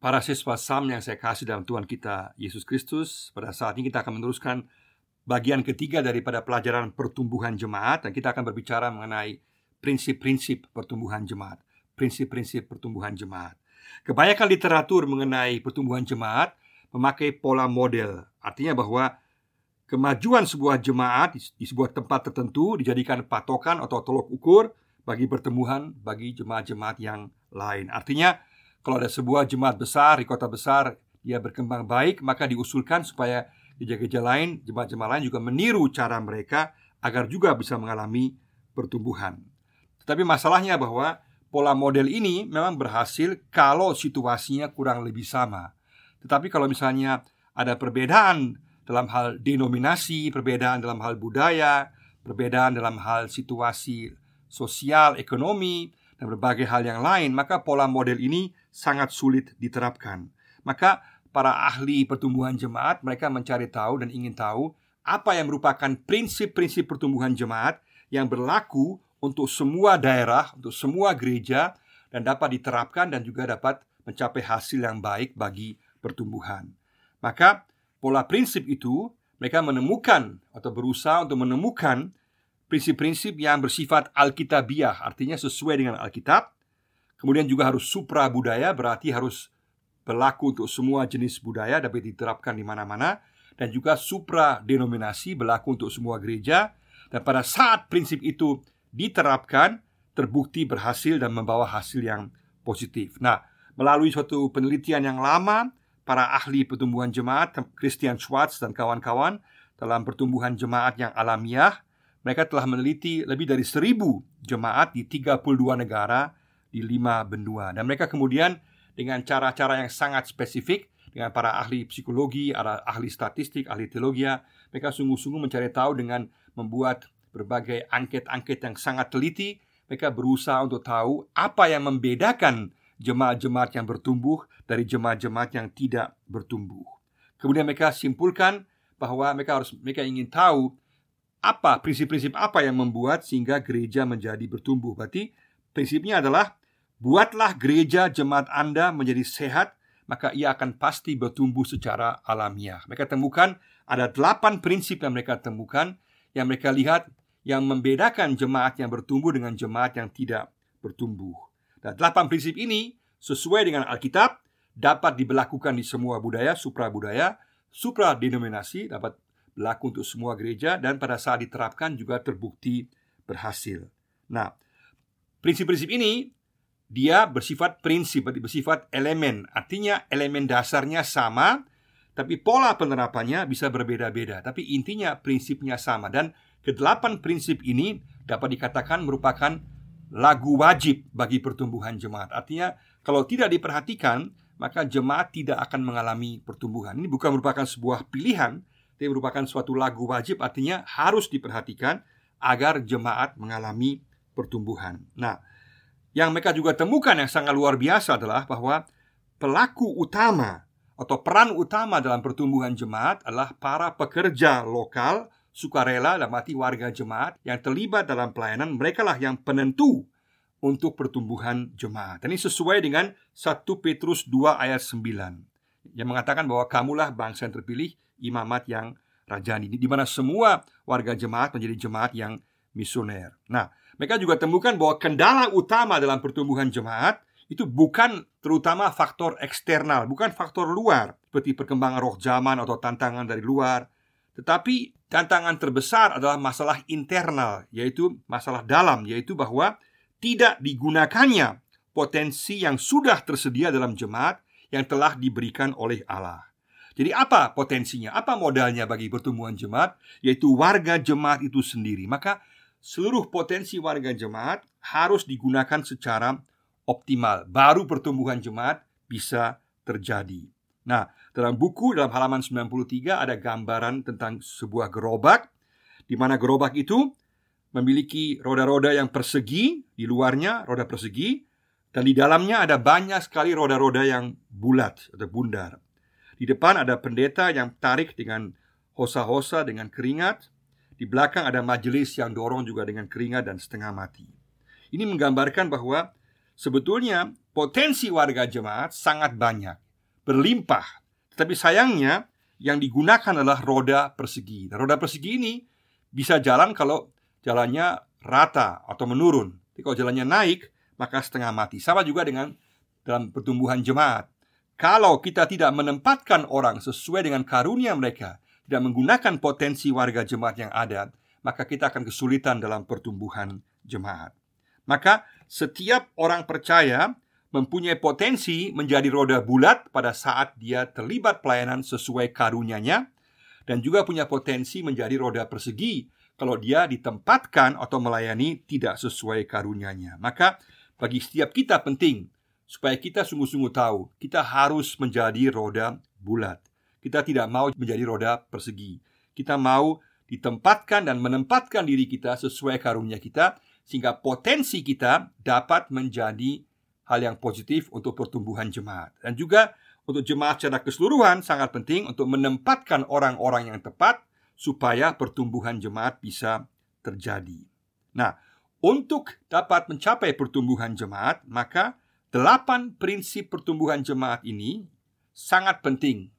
Para siswa SAM yang saya kasih dalam Tuhan kita Yesus Kristus Pada saat ini kita akan meneruskan bagian ketiga daripada pelajaran pertumbuhan jemaat Dan kita akan berbicara mengenai prinsip-prinsip pertumbuhan jemaat Prinsip-prinsip pertumbuhan jemaat. Kebanyakan literatur mengenai pertumbuhan jemaat Memakai pola model Artinya bahwa kemajuan sebuah jemaat di sebuah tempat tertentu Dijadikan patokan atau tolok ukur Bagi pertumbuhan bagi jemaat-jemaat yang lain. Artinya kalau ada sebuah jemaat besar di kota besar dia berkembang baik, maka diusulkan supaya gereja-gereja lain, jemaat-jemaat lain juga meniru cara mereka agar juga bisa mengalami pertumbuhan. Tetapi masalahnya bahwa pola model ini memang berhasil kalau situasinya kurang lebih sama. Tetapi kalau misalnya ada perbedaan dalam hal denominasi, perbedaan dalam hal budaya, perbedaan dalam hal situasi sosial, ekonomi, dan berbagai hal yang lain, maka pola model ini sangat sulit diterapkan. Maka para ahli pertumbuhan jemaat mereka mencari tahu dan ingin tahu apa yang merupakan prinsip-prinsip pertumbuhan jemaat yang berlaku untuk semua daerah, untuk semua gereja dan dapat diterapkan dan juga dapat mencapai hasil yang baik bagi pertumbuhan. Maka pola prinsip itu mereka menemukan atau berusaha untuk menemukan prinsip-prinsip yang bersifat alkitabiah, artinya sesuai dengan Alkitab. Kemudian juga harus supra budaya, berarti harus berlaku untuk semua jenis budaya dapat diterapkan di mana-mana dan juga supra denominasi berlaku untuk semua gereja dan pada saat prinsip itu diterapkan terbukti berhasil dan membawa hasil yang positif. Nah, melalui suatu penelitian yang lama, para ahli pertumbuhan jemaat Christian Schwartz dan kawan-kawan dalam pertumbuhan jemaat yang alamiah mereka telah meneliti lebih dari seribu jemaat di 32 negara di lima benua Dan mereka kemudian dengan cara-cara yang sangat spesifik Dengan para ahli psikologi, ahli statistik, ahli teologi Mereka sungguh-sungguh mencari tahu dengan membuat berbagai angket-angket yang sangat teliti Mereka berusaha untuk tahu apa yang membedakan jemaat-jemaat yang bertumbuh dari jemaat-jemaat yang tidak bertumbuh. Kemudian mereka simpulkan bahwa mereka harus mereka ingin tahu apa prinsip-prinsip apa yang membuat sehingga gereja menjadi bertumbuh? Berarti prinsipnya adalah buatlah gereja jemaat Anda menjadi sehat, maka ia akan pasti bertumbuh secara alamiah. Mereka temukan ada delapan prinsip yang mereka temukan yang mereka lihat yang membedakan jemaat yang bertumbuh dengan jemaat yang tidak bertumbuh. Dan delapan prinsip ini sesuai dengan Alkitab dapat diberlakukan di semua budaya, supra budaya, supra denominasi dapat berlaku untuk semua gereja dan pada saat diterapkan juga terbukti berhasil. Nah, prinsip-prinsip ini dia bersifat prinsip, bersifat elemen. Artinya elemen dasarnya sama, tapi pola penerapannya bisa berbeda-beda. Tapi intinya prinsipnya sama dan kedelapan prinsip ini dapat dikatakan merupakan lagu wajib bagi pertumbuhan jemaat. Artinya kalau tidak diperhatikan, maka jemaat tidak akan mengalami pertumbuhan. Ini bukan merupakan sebuah pilihan, ini merupakan suatu lagu wajib artinya harus diperhatikan agar jemaat mengalami pertumbuhan. Nah, yang mereka juga temukan yang sangat luar biasa adalah bahwa pelaku utama atau peran utama dalam pertumbuhan jemaat adalah para pekerja lokal sukarela dan mati warga jemaat yang terlibat dalam pelayanan mereka lah yang penentu untuk pertumbuhan jemaat. Dan ini sesuai dengan 1 Petrus 2 ayat 9 yang mengatakan bahwa kamulah bangsa yang terpilih imamat yang rajani di mana semua warga jemaat menjadi jemaat yang misioner. Nah, mereka juga temukan bahwa kendala utama dalam pertumbuhan jemaat itu bukan terutama faktor eksternal, bukan faktor luar seperti perkembangan roh zaman atau tantangan dari luar, tetapi tantangan terbesar adalah masalah internal, yaitu masalah dalam, yaitu bahwa tidak digunakannya potensi yang sudah tersedia dalam jemaat yang telah diberikan oleh Allah. Jadi apa potensinya? Apa modalnya bagi pertumbuhan jemaat? Yaitu warga jemaat itu sendiri. Maka seluruh potensi warga jemaat harus digunakan secara optimal. Baru pertumbuhan jemaat bisa terjadi. Nah, dalam buku dalam halaman 93 ada gambaran tentang sebuah gerobak di mana gerobak itu memiliki roda-roda yang persegi di luarnya, roda persegi dan di dalamnya ada banyak sekali roda-roda yang bulat atau bundar. Di depan ada pendeta yang tarik dengan hosa-hosa dengan keringat. Di belakang ada majelis yang dorong juga dengan keringat dan setengah mati. Ini menggambarkan bahwa sebetulnya potensi warga jemaat sangat banyak. berlimpah. Tetapi sayangnya yang digunakan adalah roda persegi. Dan roda persegi ini bisa jalan kalau jalannya rata atau menurun. Jadi kalau jalannya naik, maka setengah mati. Sama juga dengan dalam pertumbuhan jemaat. Kalau kita tidak menempatkan orang sesuai dengan karunia mereka, tidak menggunakan potensi warga jemaat yang ada, maka kita akan kesulitan dalam pertumbuhan jemaat. Maka setiap orang percaya mempunyai potensi menjadi roda bulat pada saat dia terlibat pelayanan sesuai karunyanya dan juga punya potensi menjadi roda persegi kalau dia ditempatkan atau melayani tidak sesuai karunyanya. Maka bagi setiap kita penting supaya kita sungguh-sungguh tahu kita harus menjadi roda bulat. Kita tidak mau menjadi roda persegi. Kita mau ditempatkan dan menempatkan diri kita sesuai karunia kita sehingga potensi kita dapat menjadi hal yang positif untuk pertumbuhan jemaat. Dan juga untuk jemaat secara keseluruhan sangat penting untuk menempatkan orang-orang yang tepat supaya pertumbuhan jemaat bisa terjadi. Nah, untuk dapat mencapai pertumbuhan jemaat, maka delapan prinsip pertumbuhan jemaat ini sangat penting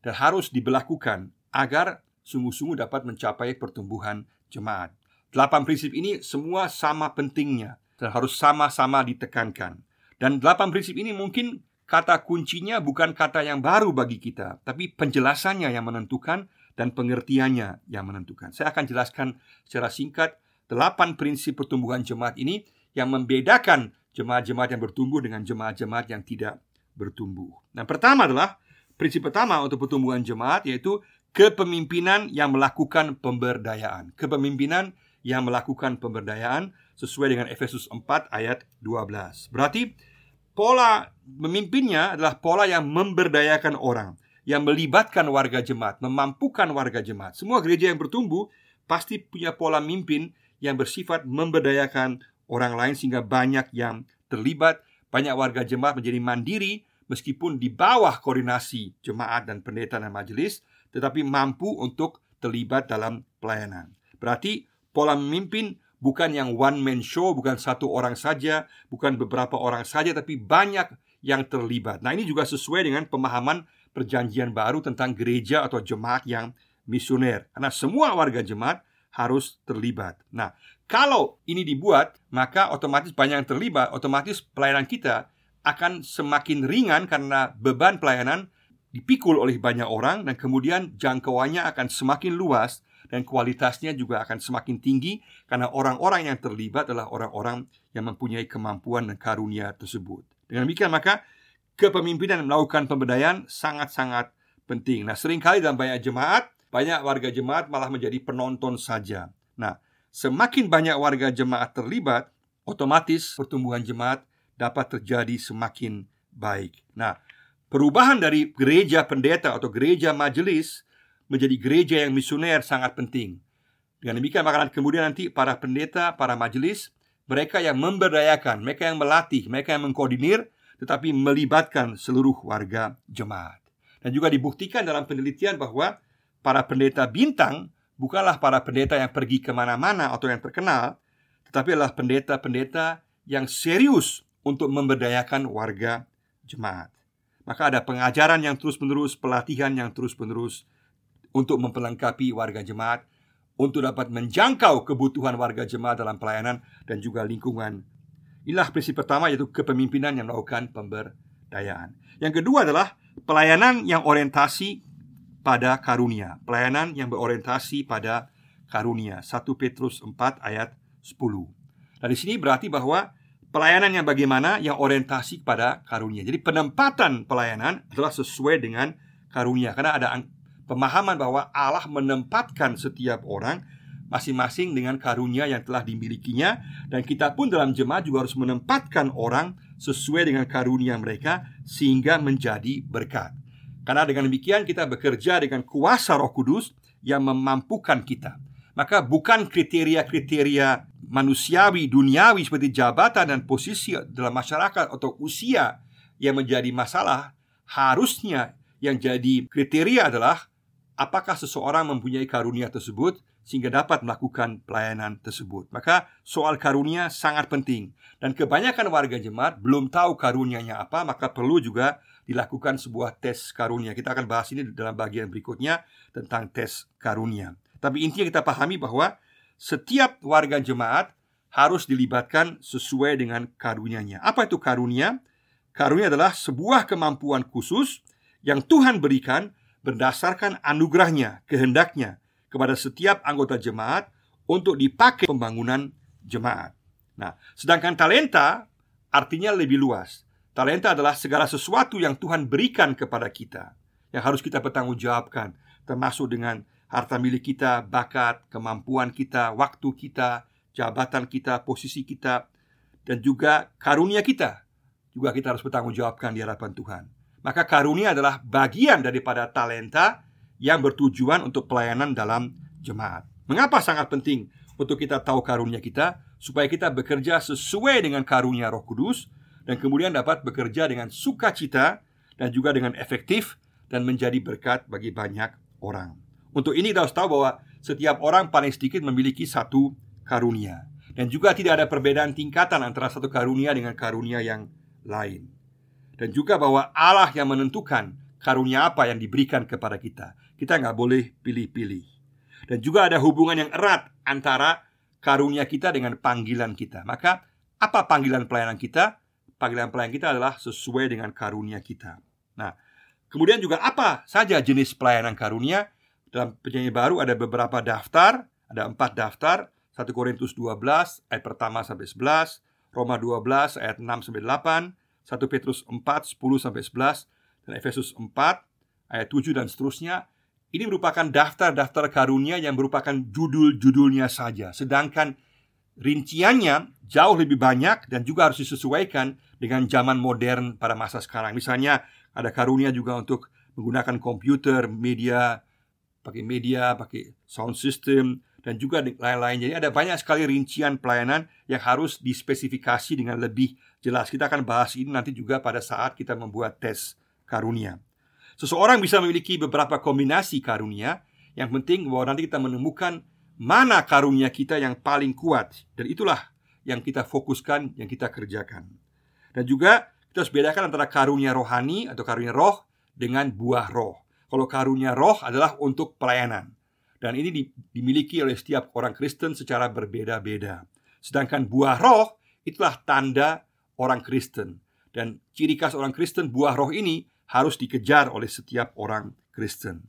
dan harus diberlakukan agar sungguh-sungguh dapat mencapai pertumbuhan jemaat. Delapan prinsip ini semua sama pentingnya dan harus sama-sama ditekankan. Dan delapan prinsip ini mungkin kata kuncinya bukan kata yang baru bagi kita, tapi penjelasannya yang menentukan dan pengertiannya yang menentukan. Saya akan jelaskan secara singkat delapan prinsip pertumbuhan jemaat ini yang membedakan jemaat-jemaat yang bertumbuh dengan jemaat-jemaat yang tidak bertumbuh. Nah, pertama adalah prinsip pertama untuk pertumbuhan jemaat yaitu kepemimpinan yang melakukan pemberdayaan. Kepemimpinan yang melakukan pemberdayaan sesuai dengan Efesus 4 ayat 12. Berarti pola memimpinnya adalah pola yang memberdayakan orang, yang melibatkan warga jemaat, memampukan warga jemaat. Semua gereja yang bertumbuh pasti punya pola mimpin yang bersifat memberdayakan orang lain sehingga banyak yang terlibat, banyak warga jemaat menjadi mandiri meskipun di bawah koordinasi jemaat dan pendeta dan majelis, tetapi mampu untuk terlibat dalam pelayanan. Berarti pola memimpin bukan yang one man show, bukan satu orang saja, bukan beberapa orang saja, tapi banyak yang terlibat. Nah, ini juga sesuai dengan pemahaman Perjanjian Baru tentang gereja atau jemaat yang misioner. Karena semua warga jemaat harus terlibat. Nah, kalau ini dibuat, maka otomatis banyak yang terlibat, otomatis pelayanan kita akan semakin ringan karena beban pelayanan dipikul oleh banyak orang dan kemudian jangkauannya akan semakin luas dan kualitasnya juga akan semakin tinggi karena orang-orang yang terlibat adalah orang-orang yang mempunyai kemampuan dan karunia tersebut. Dengan demikian maka kepemimpinan melakukan pemberdayaan sangat-sangat penting. Nah, sering kali dalam banyak jemaat, banyak warga jemaat malah menjadi penonton saja. Nah, semakin banyak warga jemaat terlibat, otomatis pertumbuhan jemaat dapat terjadi semakin baik. Nah, perubahan dari gereja pendeta atau gereja majelis menjadi gereja yang misioner sangat penting. Dengan demikian maka kemudian nanti para pendeta, para majelis, mereka yang memberdayakan, mereka yang melatih, mereka yang mengkoordinir, tetapi melibatkan seluruh warga jemaat. Dan juga dibuktikan dalam penelitian bahwa para pendeta bintang bukanlah para pendeta yang pergi ke mana-mana atau yang terkenal, tetapi adalah pendeta-pendeta yang serius untuk memberdayakan warga jemaat. Maka ada pengajaran yang terus-menerus, pelatihan yang terus-menerus, untuk memperlengkapi warga jemaat untuk dapat menjangkau kebutuhan warga jemaat dalam pelayanan dan juga lingkungan. Inilah prinsip pertama yaitu kepemimpinan yang melakukan pemberdayaan. Yang kedua adalah pelayanan yang orientasi pada karunia. Pelayanan yang berorientasi pada karunia. 1 Petrus 4 ayat 10. Nah, di sini berarti bahwa pelayanan yang bagaimana yang orientasi pada karunia. Jadi penempatan pelayanan adalah sesuai dengan karunia karena ada pemahaman bahwa Allah menempatkan setiap orang masing-masing dengan karunia yang telah dimilikinya dan kita pun dalam jemaat juga harus menempatkan orang sesuai dengan karunia mereka sehingga menjadi berkat. Karena dengan demikian kita bekerja dengan kuasa Roh Kudus yang memampukan kita. Maka bukan kriteria-kriteria manusiawi, duniawi seperti jabatan dan posisi dalam masyarakat atau usia yang menjadi masalah, harusnya yang jadi kriteria adalah apakah seseorang mempunyai karunia tersebut sehingga dapat melakukan pelayanan tersebut. Maka soal karunia sangat penting dan kebanyakan warga jemaat belum tahu karunianya apa, maka perlu juga dilakukan sebuah tes karunia. Kita akan bahas ini dalam bagian berikutnya tentang tes karunia. Tapi intinya kita pahami bahwa setiap warga jemaat harus dilibatkan sesuai dengan karunianya. Apa itu karunia? Karunia adalah sebuah kemampuan khusus yang Tuhan berikan berdasarkan anugerahnya, kehendaknya kepada setiap anggota jemaat untuk dipakai pembangunan jemaat. Nah, sedangkan talenta artinya lebih luas. Talenta adalah segala sesuatu yang Tuhan berikan kepada kita yang harus kita bertanggungjawabkan, termasuk dengan harta milik kita, bakat, kemampuan kita, waktu kita, jabatan kita, posisi kita, dan juga karunia kita. Juga kita harus bertanggungjawabkan di hadapan Tuhan. Maka karunia adalah bagian daripada talenta yang bertujuan untuk pelayanan dalam jemaat. Mengapa sangat penting untuk kita tahu karunia kita supaya kita bekerja sesuai dengan karunia Roh Kudus dan kemudian dapat bekerja dengan sukacita dan juga dengan efektif dan menjadi berkat bagi banyak orang. Untuk ini kita harus tahu bahwa setiap orang paling sedikit memiliki satu karunia dan juga tidak ada perbedaan tingkatan antara satu karunia dengan karunia yang lain. Dan juga bahwa Allah yang menentukan karunia apa yang diberikan kepada kita. Kita nggak boleh pilih-pilih. Dan juga ada hubungan yang erat antara karunia kita dengan panggilan kita. Maka apa panggilan pelayanan kita? Panggilan pelayanan kita adalah sesuai dengan karunia kita. Nah, kemudian juga apa saja jenis pelayanan karunia? Dalam penyanyi baru ada beberapa daftar, ada empat daftar. 1 Korintus 12 ayat pertama sampai 11, Roma 12 ayat 6 sampai 8, 1 Petrus 4 10 sampai 11 dan Efesus 4 ayat 7 dan seterusnya ini merupakan daftar-daftar karunia yang merupakan judul-judulnya saja. Sedangkan rinciannya jauh lebih banyak dan juga harus disesuaikan dengan zaman modern pada masa sekarang. Misalnya ada karunia juga untuk menggunakan komputer, media, pakai media, pakai sound system, dan juga lain-lain. Jadi ada banyak sekali rincian pelayanan yang harus dispesifikasi dengan lebih jelas. Kita akan bahas ini nanti juga pada saat kita membuat tes karunia. Seseorang bisa memiliki beberapa kombinasi karunia. Yang penting bahwa nanti kita menemukan mana karunia kita yang paling kuat dan itulah yang kita fokuskan, yang kita kerjakan. Dan juga kita harus bedakan antara karunia rohani atau karunia roh dengan buah roh. Kalau karunia roh adalah untuk pelayanan dan ini dimiliki oleh setiap orang Kristen secara berbeda-beda. Sedangkan buah roh itulah tanda orang Kristen dan ciri khas orang Kristen buah roh ini harus dikejar oleh setiap orang Kristen.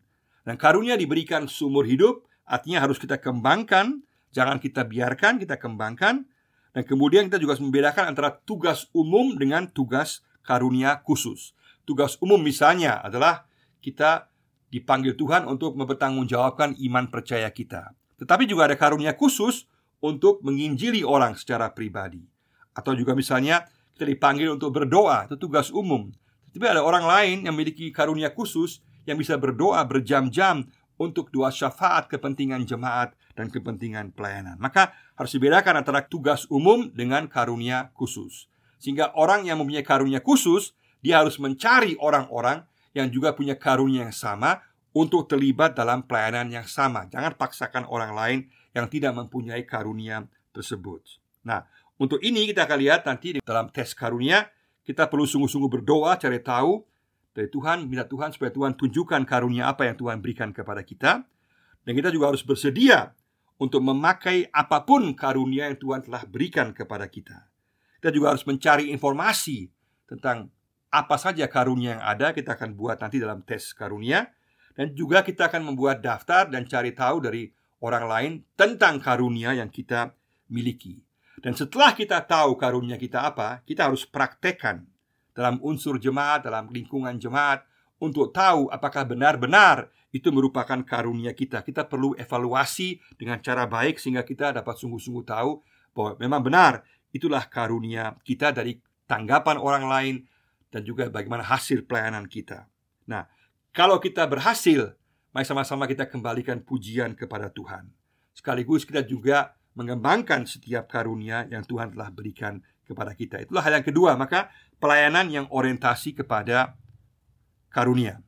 Dan karunia diberikan seumur hidup, artinya harus kita kembangkan, jangan kita biarkan, kita kembangkan. Dan kemudian kita juga membedakan antara tugas umum dengan tugas karunia khusus. Tugas umum misalnya adalah kita dipanggil Tuhan untuk mempertanggungjawabkan iman percaya kita. Tetapi juga ada karunia khusus untuk menginjili orang secara pribadi. Atau juga misalnya kita dipanggil untuk berdoa, itu tugas umum. Tapi ada orang lain yang memiliki karunia khusus yang bisa berdoa berjam-jam untuk doa syafaat kepentingan jemaat dan kepentingan pelayanan. Maka harus dibedakan antara tugas umum dengan karunia khusus. Sehingga orang yang mempunyai karunia khusus, dia harus mencari orang-orang yang juga punya karunia yang sama untuk terlibat dalam pelayanan yang sama. Jangan paksakan orang lain yang tidak mempunyai karunia tersebut. Nah, untuk ini kita akan lihat nanti dalam tes karunia kita perlu sungguh-sungguh berdoa cari tahu dari Tuhan, minta Tuhan supaya Tuhan tunjukkan karunia apa yang Tuhan berikan kepada kita. Dan kita juga harus bersedia untuk memakai apa pun karunia yang Tuhan telah berikan kepada kita. Kita juga harus mencari informasi tentang apa saja karunia yang ada, kita akan buat nanti dalam tes karunia. Dan juga kita akan membuat daftar dan cari tahu dari orang lain tentang karunia yang kita miliki. Dan setelah kita tahu karunia kita apa, kita harus praktekkan dalam unsur jemaat, dalam lingkungan jemaat untuk tahu apakah benar-benar itu merupakan karunia kita. Kita perlu evaluasi dengan cara baik sehingga kita dapat sungguh-sungguh tahu bahwa memang benar itulah karunia kita dari tanggapan orang lain dan juga bagaimana hasil pelayanan kita. Nah, kalau kita berhasil, mari sama-sama kita kembalikan pujian kepada Tuhan. Sekaligus kita juga mengembangkan setiap karunia yang Tuhan telah berikan kepada kita. Itulah hal yang kedua, maka pelayanan yang orientasi kepada karunia.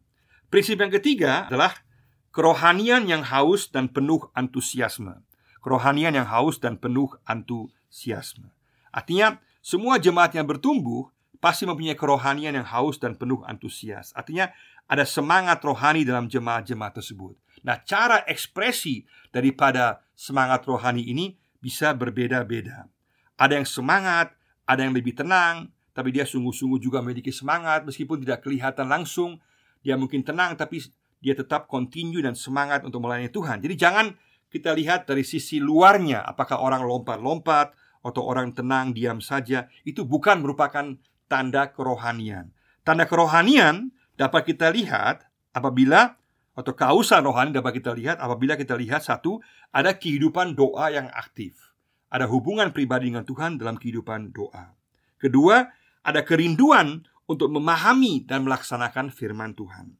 Prinsip yang ketiga adalah kerohanian yang haus dan penuh antusiasme. Kerohanian yang haus dan penuh antusiasme. Artinya, semua jemaat yang bertumbuh pasti mempunyai kerohanian yang haus dan penuh antusias. Artinya, ada semangat rohani dalam jemaat-jemaat tersebut. Nah, cara ekspresi daripada semangat rohani ini bisa berbeda-beda. Ada yang semangat, ada yang lebih tenang, tapi dia sungguh-sungguh juga memiliki semangat meskipun tidak kelihatan langsung. Dia mungkin tenang, tapi dia tetap continue dan semangat untuk melayani Tuhan. Jadi jangan kita lihat dari sisi luarnya, apakah orang lompat-lompat atau orang tenang diam saja. Itu bukan merupakan tanda kerohanian. Tanda kerohanian dapat kita lihat apabila atau kausan rohani dapat kita lihat apabila kita lihat satu ada kehidupan doa yang aktif. Ada hubungan pribadi dengan Tuhan dalam kehidupan doa. Kedua, ada kerinduan untuk memahami dan melaksanakan firman Tuhan.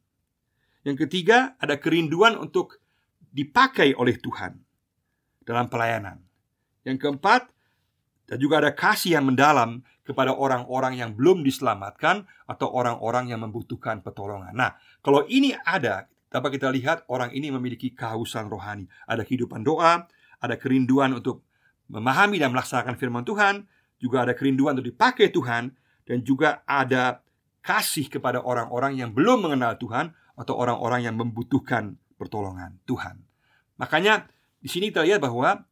Yang ketiga, ada kerinduan untuk dipakai oleh Tuhan dalam pelayanan. Yang keempat, dan juga ada kasih yang mendalam kepada orang-orang yang belum diselamatkan atau orang-orang yang membutuhkan pertolongan. Nah, kalau ini ada, dapat kita lihat orang ini memiliki kehausan rohani. Ada kehidupan doa, ada kerinduan untuk memahami dan melaksanakan firman Tuhan, juga ada kerinduan untuk dipakai Tuhan, dan juga ada kasih kepada orang-orang yang belum mengenal Tuhan atau orang-orang yang membutuhkan pertolongan Tuhan. Makanya di sini kita lihat bahwa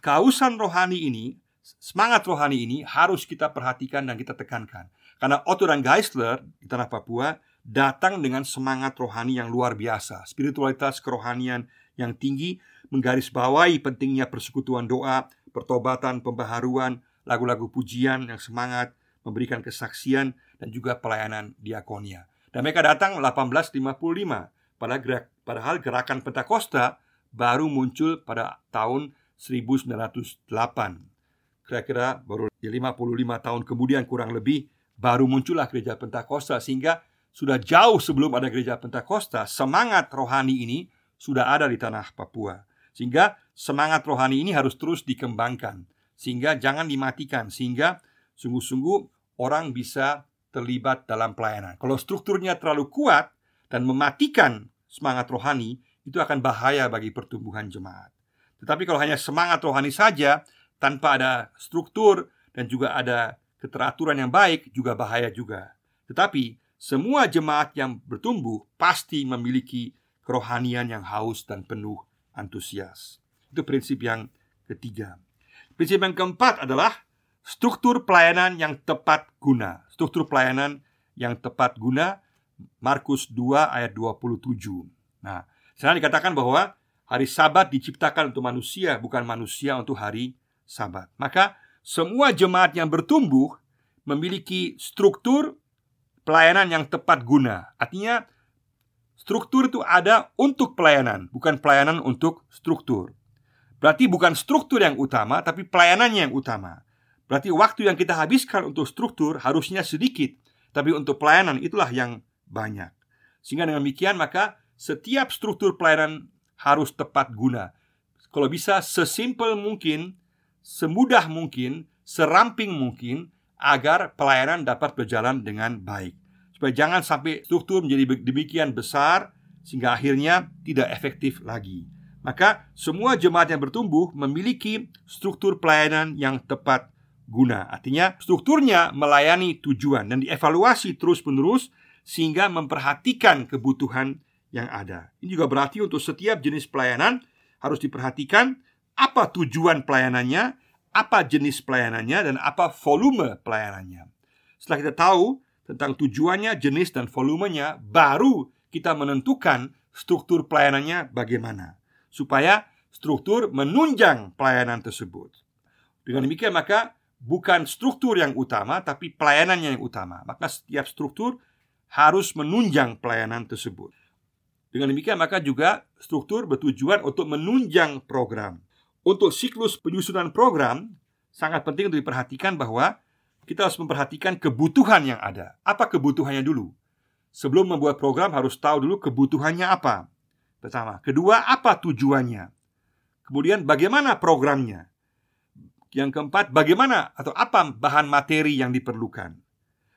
kehausan rohani ini semangat rohani ini harus kita perhatikan dan kita tekankan. Karena Otto dan Geisler di tanah Papua datang dengan semangat rohani yang luar biasa, spiritualitas kerohanian yang tinggi, menggarisbawahi pentingnya persekutuan doa, pertobatan, pembaharuan, lagu-lagu pujian yang semangat, memberikan kesaksian dan juga pelayanan diakonia. Dan mereka datang 1855 pada gerak, padahal gerakan Pentakosta baru muncul pada tahun 1908 kira-kira baru 55 tahun kemudian kurang lebih baru muncullah gereja Pentakosta sehingga sudah jauh sebelum ada gereja Pentakosta semangat rohani ini sudah ada di tanah Papua. Sehingga semangat rohani ini harus terus dikembangkan sehingga jangan dimatikan sehingga sungguh-sungguh orang bisa terlibat dalam pelayanan. Kalau strukturnya terlalu kuat dan mematikan semangat rohani, itu akan bahaya bagi pertumbuhan jemaat. Tetapi kalau hanya semangat rohani saja, tanpa ada struktur dan juga ada keteraturan yang baik juga bahaya juga. Tetapi semua jemaat yang bertumbuh pasti memiliki kerohanian yang haus dan penuh antusias. Itu prinsip yang ketiga. Prinsip yang keempat adalah struktur pelayanan yang tepat guna. Struktur pelayanan yang tepat guna Markus 2 ayat 27. Nah, sana dikatakan bahwa hari Sabat diciptakan untuk manusia, bukan manusia untuk hari Sabat. Maka semua jemaat yang bertumbuh memiliki struktur pelayanan yang tepat guna. Artinya struktur itu ada untuk pelayanan, bukan pelayanan untuk struktur. Berarti bukan struktur yang utama, tapi pelayanannya yang utama. Berarti waktu yang kita habiskan untuk struktur harusnya sedikit, tapi untuk pelayanan itulah yang banyak. Sehingga dengan demikian maka setiap struktur pelayanan harus tepat guna. Kalau bisa sesimpel mungkin semudah mungkin, seramping mungkin agar pelayanan dapat berjalan dengan baik. Supaya jangan sampai struktur menjadi demikian besar sehingga akhirnya tidak efektif lagi. Maka semua jemaat yang bertumbuh memiliki struktur pelayanan yang tepat guna. Artinya strukturnya melayani tujuan dan dievaluasi terus-menerus sehingga memperhatikan kebutuhan yang ada. Ini juga berarti untuk setiap jenis pelayanan harus diperhatikan apa tujuan pelayanannya, apa jenis pelayanannya, dan apa volume pelayanannya. Setelah kita tahu tentang tujuannya, jenis, dan volumenya, baru kita menentukan struktur pelayanannya bagaimana, supaya struktur menunjang pelayanan tersebut. Dengan demikian, maka bukan struktur yang utama, tapi pelayanannya yang utama. Maka setiap struktur harus menunjang pelayanan tersebut. Dengan demikian, maka juga struktur bertujuan untuk menunjang program. Untuk siklus penyusunan program sangat penting untuk diperhatikan bahwa kita harus memperhatikan kebutuhan yang ada. Apa kebutuhannya dulu? Sebelum membuat program harus tahu dulu kebutuhannya apa. Pertama, kedua apa tujuannya? Kemudian bagaimana programnya? Yang keempat, bagaimana atau apa bahan materi yang diperlukan?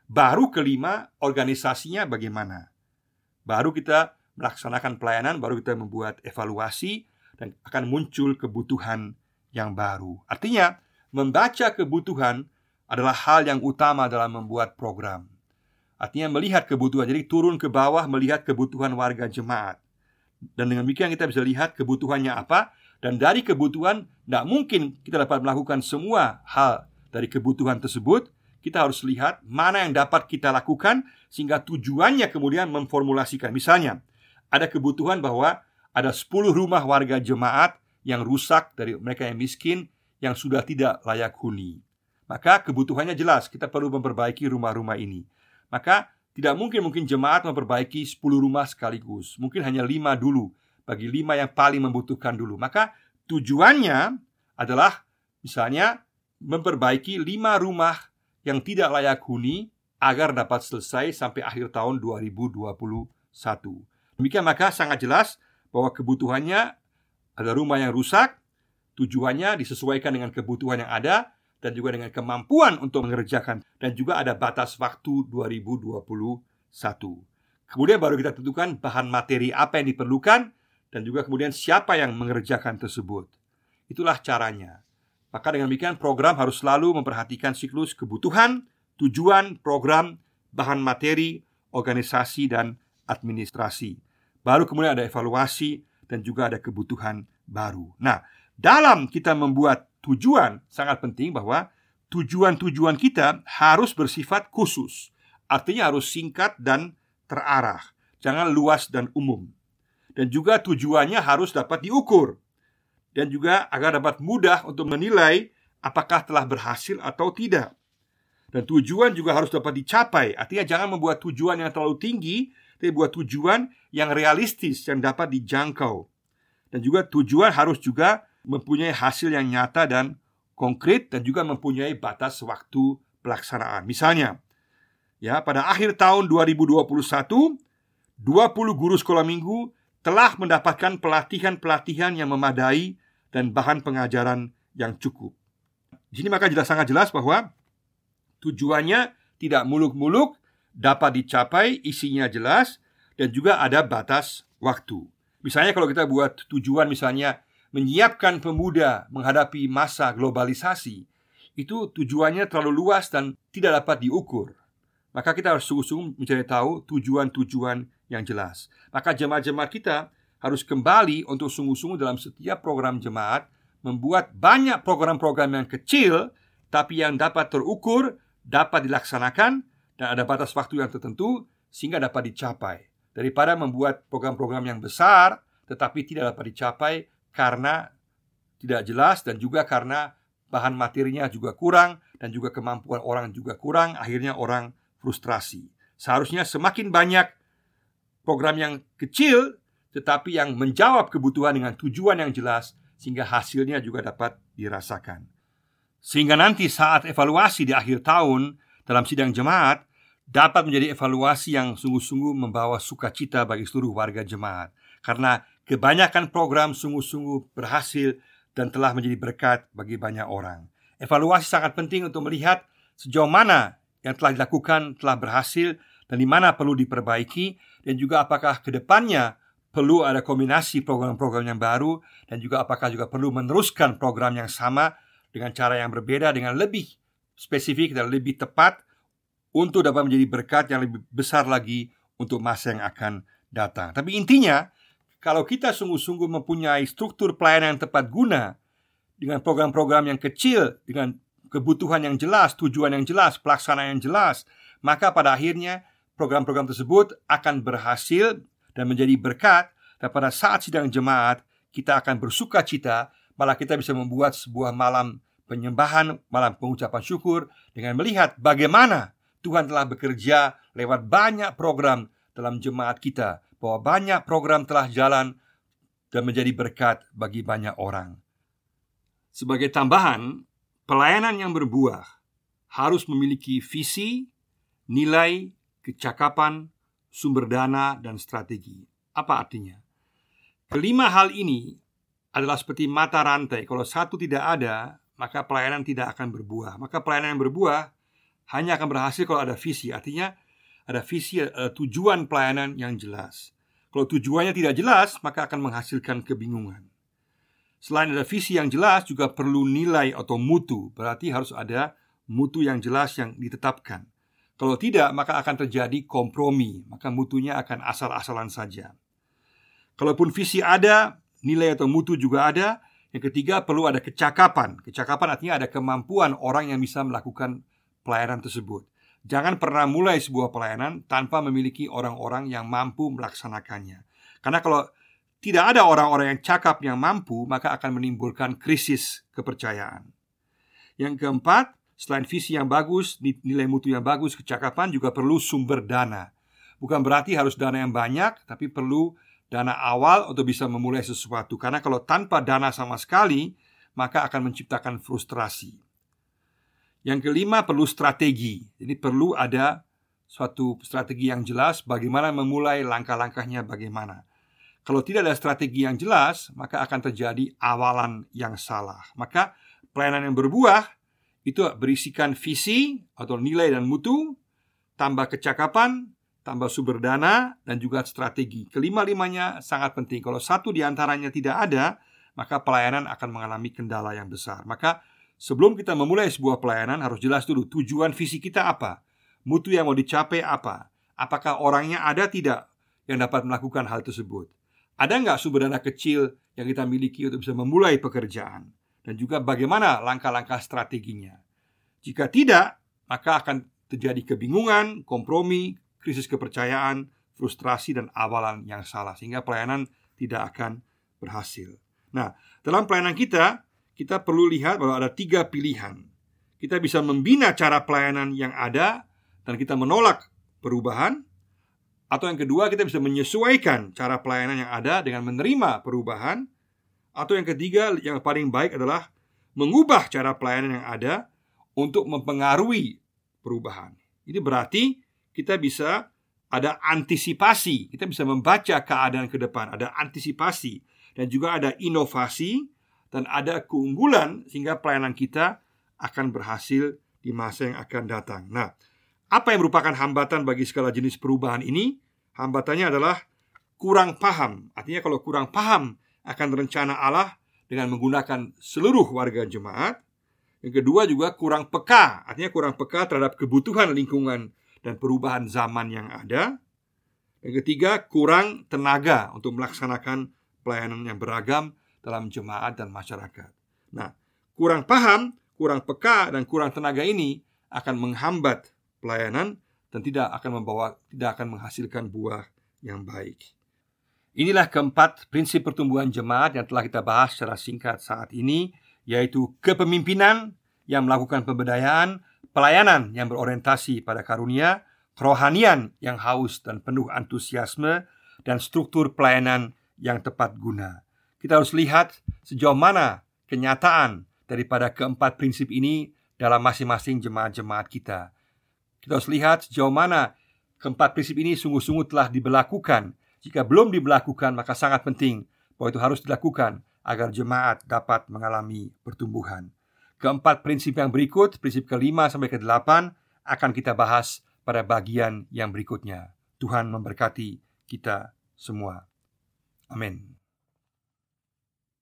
Baru kelima, organisasinya bagaimana? Baru kita melaksanakan pelayanan baru kita membuat evaluasi dan akan muncul kebutuhan yang baru. Artinya, membaca kebutuhan adalah hal yang utama dalam membuat program. Artinya melihat kebutuhan. Jadi turun ke bawah melihat kebutuhan warga jemaat. Dan dengan demikian kita bisa lihat kebutuhannya apa dan dari kebutuhan tidak mungkin kita dapat melakukan semua hal dari kebutuhan tersebut. Kita harus lihat mana yang dapat kita lakukan sehingga tujuannya kemudian memformulasikan. Misalnya, ada kebutuhan bahwa ada 10 rumah warga jemaat yang rusak dari mereka yang miskin yang sudah tidak layak huni. Maka kebutuhannya jelas, kita perlu memperbaiki rumah-rumah ini. Maka tidak mungkin mungkin jemaat memperbaiki 10 rumah sekaligus. Mungkin hanya lima dulu bagi lima yang paling membutuhkan dulu. Maka tujuannya adalah misalnya memperbaiki lima rumah yang tidak layak huni agar dapat selesai sampai akhir tahun 2021. Demikian maka sangat jelas bahwa kebutuhannya ada rumah yang rusak, tujuannya disesuaikan dengan kebutuhan yang ada dan juga dengan kemampuan untuk mengerjakan dan juga ada batas waktu 2021. Kemudian baru kita tentukan bahan materi apa yang diperlukan dan juga kemudian siapa yang mengerjakan tersebut. Itulah caranya. Maka dengan demikian program harus selalu memperhatikan siklus kebutuhan, tujuan, program, bahan materi, organisasi dan administrasi. Baru kemudian ada evaluasi dan juga ada kebutuhan baru. Nah, dalam kita membuat tujuan sangat penting bahwa tujuan-tujuan kita harus bersifat khusus. Artinya harus singkat dan terarah. Jangan luas dan umum dan juga tujuannya harus dapat diukur dan juga agar dapat mudah untuk menilai apakah telah berhasil atau tidak. Dan tujuan juga harus dapat dicapai. Artinya jangan membuat tujuan yang terlalu tinggi, tapi buat tujuan yang realistis yang dapat dijangkau. Dan juga tujuan harus juga mempunyai hasil yang nyata dan konkret dan juga mempunyai batas waktu pelaksanaan. Misalnya, ya pada akhir tahun 2021, 20 guru sekolah minggu telah mendapatkan pelatihan-pelatihan yang memadai dan bahan pengajaran yang cukup. Di sini maka jelas sangat jelas bahwa tujuannya tidak muluk-muluk, dapat dicapai, isinya jelas, dan juga ada batas waktu. Misalnya kalau kita buat tujuan misalnya menyiapkan pemuda menghadapi masa globalisasi, itu tujuannya terlalu luas dan tidak dapat diukur. Maka kita harus sungguh-sungguh mencari tahu tujuan-tujuan yang jelas. Maka jemaat-jemaat kita harus kembali untuk sungguh-sungguh dalam setiap program jemaat membuat banyak program-program yang kecil tapi yang dapat terukur, dapat dilaksanakan dan ada batas waktu yang tertentu sehingga dapat dicapai daripada membuat program-program yang besar tetapi tidak dapat dicapai karena tidak jelas dan juga karena bahan materinya juga kurang dan juga kemampuan orang juga kurang akhirnya orang frustrasi. Seharusnya semakin banyak program yang kecil tetapi yang menjawab kebutuhan dengan tujuan yang jelas sehingga hasilnya juga dapat dirasakan. Sehingga nanti saat evaluasi di akhir tahun dalam sidang jemaat dapat menjadi evaluasi yang sungguh-sungguh membawa sukacita bagi seluruh warga jemaat karena kebanyakan program sungguh-sungguh berhasil dan telah menjadi berkat bagi banyak orang. Evaluasi sangat penting untuk melihat sejauh mana yang telah dilakukan telah berhasil dan di mana perlu diperbaiki dan juga apakah ke depannya perlu ada kombinasi program-program yang baru dan juga apakah juga perlu meneruskan program yang sama dengan cara yang berbeda dengan lebih spesifik dan lebih tepat untuk dapat menjadi berkat yang lebih besar lagi untuk masa yang akan datang. Tapi intinya kalau kita sungguh-sungguh mempunyai struktur pelayanan yang tepat guna dengan program-program yang kecil dengan kebutuhan yang jelas, tujuan yang jelas, pelaksanaan yang jelas, maka pada akhirnya program-program tersebut akan berhasil dan menjadi berkat dan pada saat sidang jemaat kita akan bersuka cita malah kita bisa membuat sebuah malam penyembahan, malam pengucapan syukur dengan melihat bagaimana Tuhan telah bekerja lewat banyak program dalam jemaat kita bahwa banyak program telah jalan dan menjadi berkat bagi banyak orang. Sebagai tambahan, pelayanan yang berbuah harus memiliki visi, nilai, kecakapan, sumber dana, dan strategi. Apa artinya? Kelima hal ini adalah seperti mata rantai. Kalau satu tidak ada, maka pelayanan tidak akan berbuah. Maka pelayanan yang berbuah hanya akan berhasil kalau ada visi. Artinya ada visi, ada tujuan pelayanan yang jelas. Kalau tujuannya tidak jelas, maka akan menghasilkan kebingungan. Selain ada visi yang jelas, juga perlu nilai atau mutu. Berarti harus ada mutu yang jelas yang ditetapkan. Kalau tidak, maka akan terjadi kompromi, maka mutunya akan asal-asalan saja. Kalaupun visi ada, nilai atau mutu juga ada. Yang ketiga, perlu ada kecakapan. Kecakapan artinya ada kemampuan orang yang bisa melakukan pelayanan tersebut. Jangan pernah mulai sebuah pelayanan tanpa memiliki orang-orang yang mampu melaksanakannya. Karena kalau tidak ada orang-orang yang cakap yang mampu, maka akan menimbulkan krisis kepercayaan. Yang keempat, selain visi yang bagus, nilai mutu yang bagus, kecakapan juga perlu sumber dana. Bukan berarti harus dana yang banyak, tapi perlu dana awal untuk bisa memulai sesuatu. Karena kalau tanpa dana sama sekali, maka akan menciptakan frustrasi. Yang kelima perlu strategi. Jadi perlu ada suatu strategi yang jelas bagaimana memulai langkah-langkahnya bagaimana. Kalau tidak ada strategi yang jelas, maka akan terjadi awalan yang salah. Maka pelayanan yang berbuah itu berisikan visi atau nilai dan mutu, tambah kecakapan, tambah sumber dana, dan juga strategi. Kelima-limanya sangat penting. Kalau satu di antaranya tidak ada, maka pelayanan akan mengalami kendala yang besar. Maka Sebelum kita memulai sebuah pelayanan harus jelas dulu tujuan visi kita apa. Mutu yang mau dicapai apa? Apakah orangnya ada tidak yang dapat melakukan hal tersebut? Ada nggak sumber dana kecil yang kita miliki untuk bisa memulai pekerjaan? Dan juga bagaimana langkah-langkah strateginya? Jika tidak, maka akan terjadi kebingungan, kompromi, krisis kepercayaan, frustrasi dan awalan yang salah Sehingga pelayanan tidak akan berhasil. Nah, dalam pelayanan kita kita perlu lihat bahwa ada tiga pilihan. Kita bisa membina cara pelayanan yang ada dan kita menolak perubahan, atau yang kedua kita bisa menyesuaikan cara pelayanan yang ada dengan menerima perubahan, atau yang ketiga yang paling baik adalah mengubah cara pelayanan yang ada untuk mempengaruhi perubahan. Ini berarti kita bisa ada antisipasi, kita bisa membaca keadaan ke depan, ada antisipasi dan juga ada inovasi dan ada keunggulan sehingga pelayanan kita akan berhasil di masa yang akan datang. Nah, apa yang merupakan hambatan bagi segala jenis perubahan ini? Hambatannya adalah kurang paham. Artinya kalau kurang paham akan rencana Allah dengan menggunakan seluruh warga jemaat. Yang kedua juga kurang peka, artinya kurang peka terhadap kebutuhan lingkungan dan perubahan zaman yang ada. Yang ketiga, kurang tenaga untuk melaksanakan pelayanan yang beragam dalam jemaat dan masyarakat. Nah, kurang paham, kurang peka, dan kurang tenaga ini akan menghambat pelayanan dan tidak akan membawa tidak akan menghasilkan buah yang baik. Inilah keempat prinsip pertumbuhan jemaat yang telah kita bahas secara singkat saat ini, yaitu kepemimpinan yang melakukan pemberdayaan, pelayanan yang berorientasi pada karunia, kerohanian yang haus dan penuh antusiasme, dan struktur pelayanan yang tepat guna. Kita harus lihat sejauh mana kenyataan daripada keempat prinsip ini dalam masing-masing jemaat-jemaat kita. Kita harus lihat sejauh mana keempat prinsip ini sungguh-sungguh telah diberlakukan. Jika belum diberlakukan, maka sangat penting bahwa itu harus dilakukan agar jemaat dapat mengalami pertumbuhan. Keempat prinsip yang berikut, prinsip kelima sampai ke delapan, akan kita bahas pada bagian yang berikutnya. Tuhan memberkati kita semua. Amin.